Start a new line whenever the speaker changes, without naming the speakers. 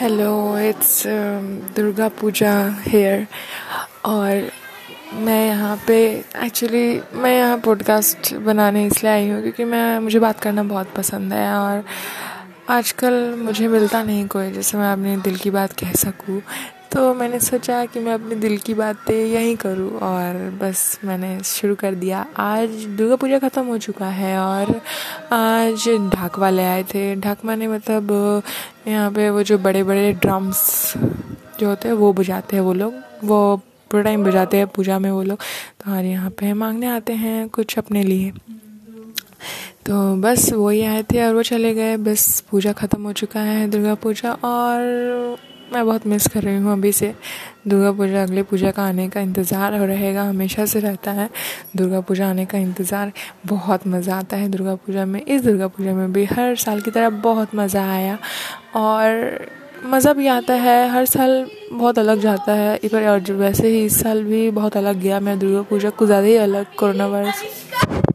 Hello it's Durga Puja here और मैं यहाँ पे एक्चुअली मैं यहाँ पॉडकास्ट बनाने इसलिए आई हूँ क्योंकि मैं, मुझे बात करना बहुत पसंद है और आजकल मुझे मिलता नहीं कोई, जैसे मैं अपने दिल की बात कह सकूँ। तो मैंने सोचा कि मैं अपने दिल की बातें यहीं करूँ और बस मैंने शुरू कर दिया। आज दुर्गा पूजा ख़त्म हो चुका है और आज ढाक वाले आए थे। ढाक माने मतलब यहाँ पे वो जो बड़े बड़े ड्रम्स जो होते हैं वो बजाते हैं वो लोग। वो पूरा टाइम बजाते हैं पूजा में वो लोग। तो हमारे यहाँ पे मांगने आते हैं कुछ अपने लिए। तो बस वही आए थे और वो चले गए। बस पूजा ख़त्म हो चुका है दुर्गा पूजा और मैं बहुत मिस कर रही हूँ अभी से। दुर्गा पूजा, अगले पूजा का आने का इंतज़ार हो रहेगा, हमेशा से रहता है। दुर्गा पूजा आने का इंतज़ार, बहुत मज़ा आता है दुर्गा पूजा में। इस दुर्गा पूजा में भी हर साल की तरह बहुत मज़ा आया। और मज़ा भी आता है, हर साल बहुत अलग जाता है। इस और, वैसे ही इस साल भी बहुत अलग गया। मैं दुर्गा पूजा कुछ ज़्यादा ही अलग, कोरोना वायरस।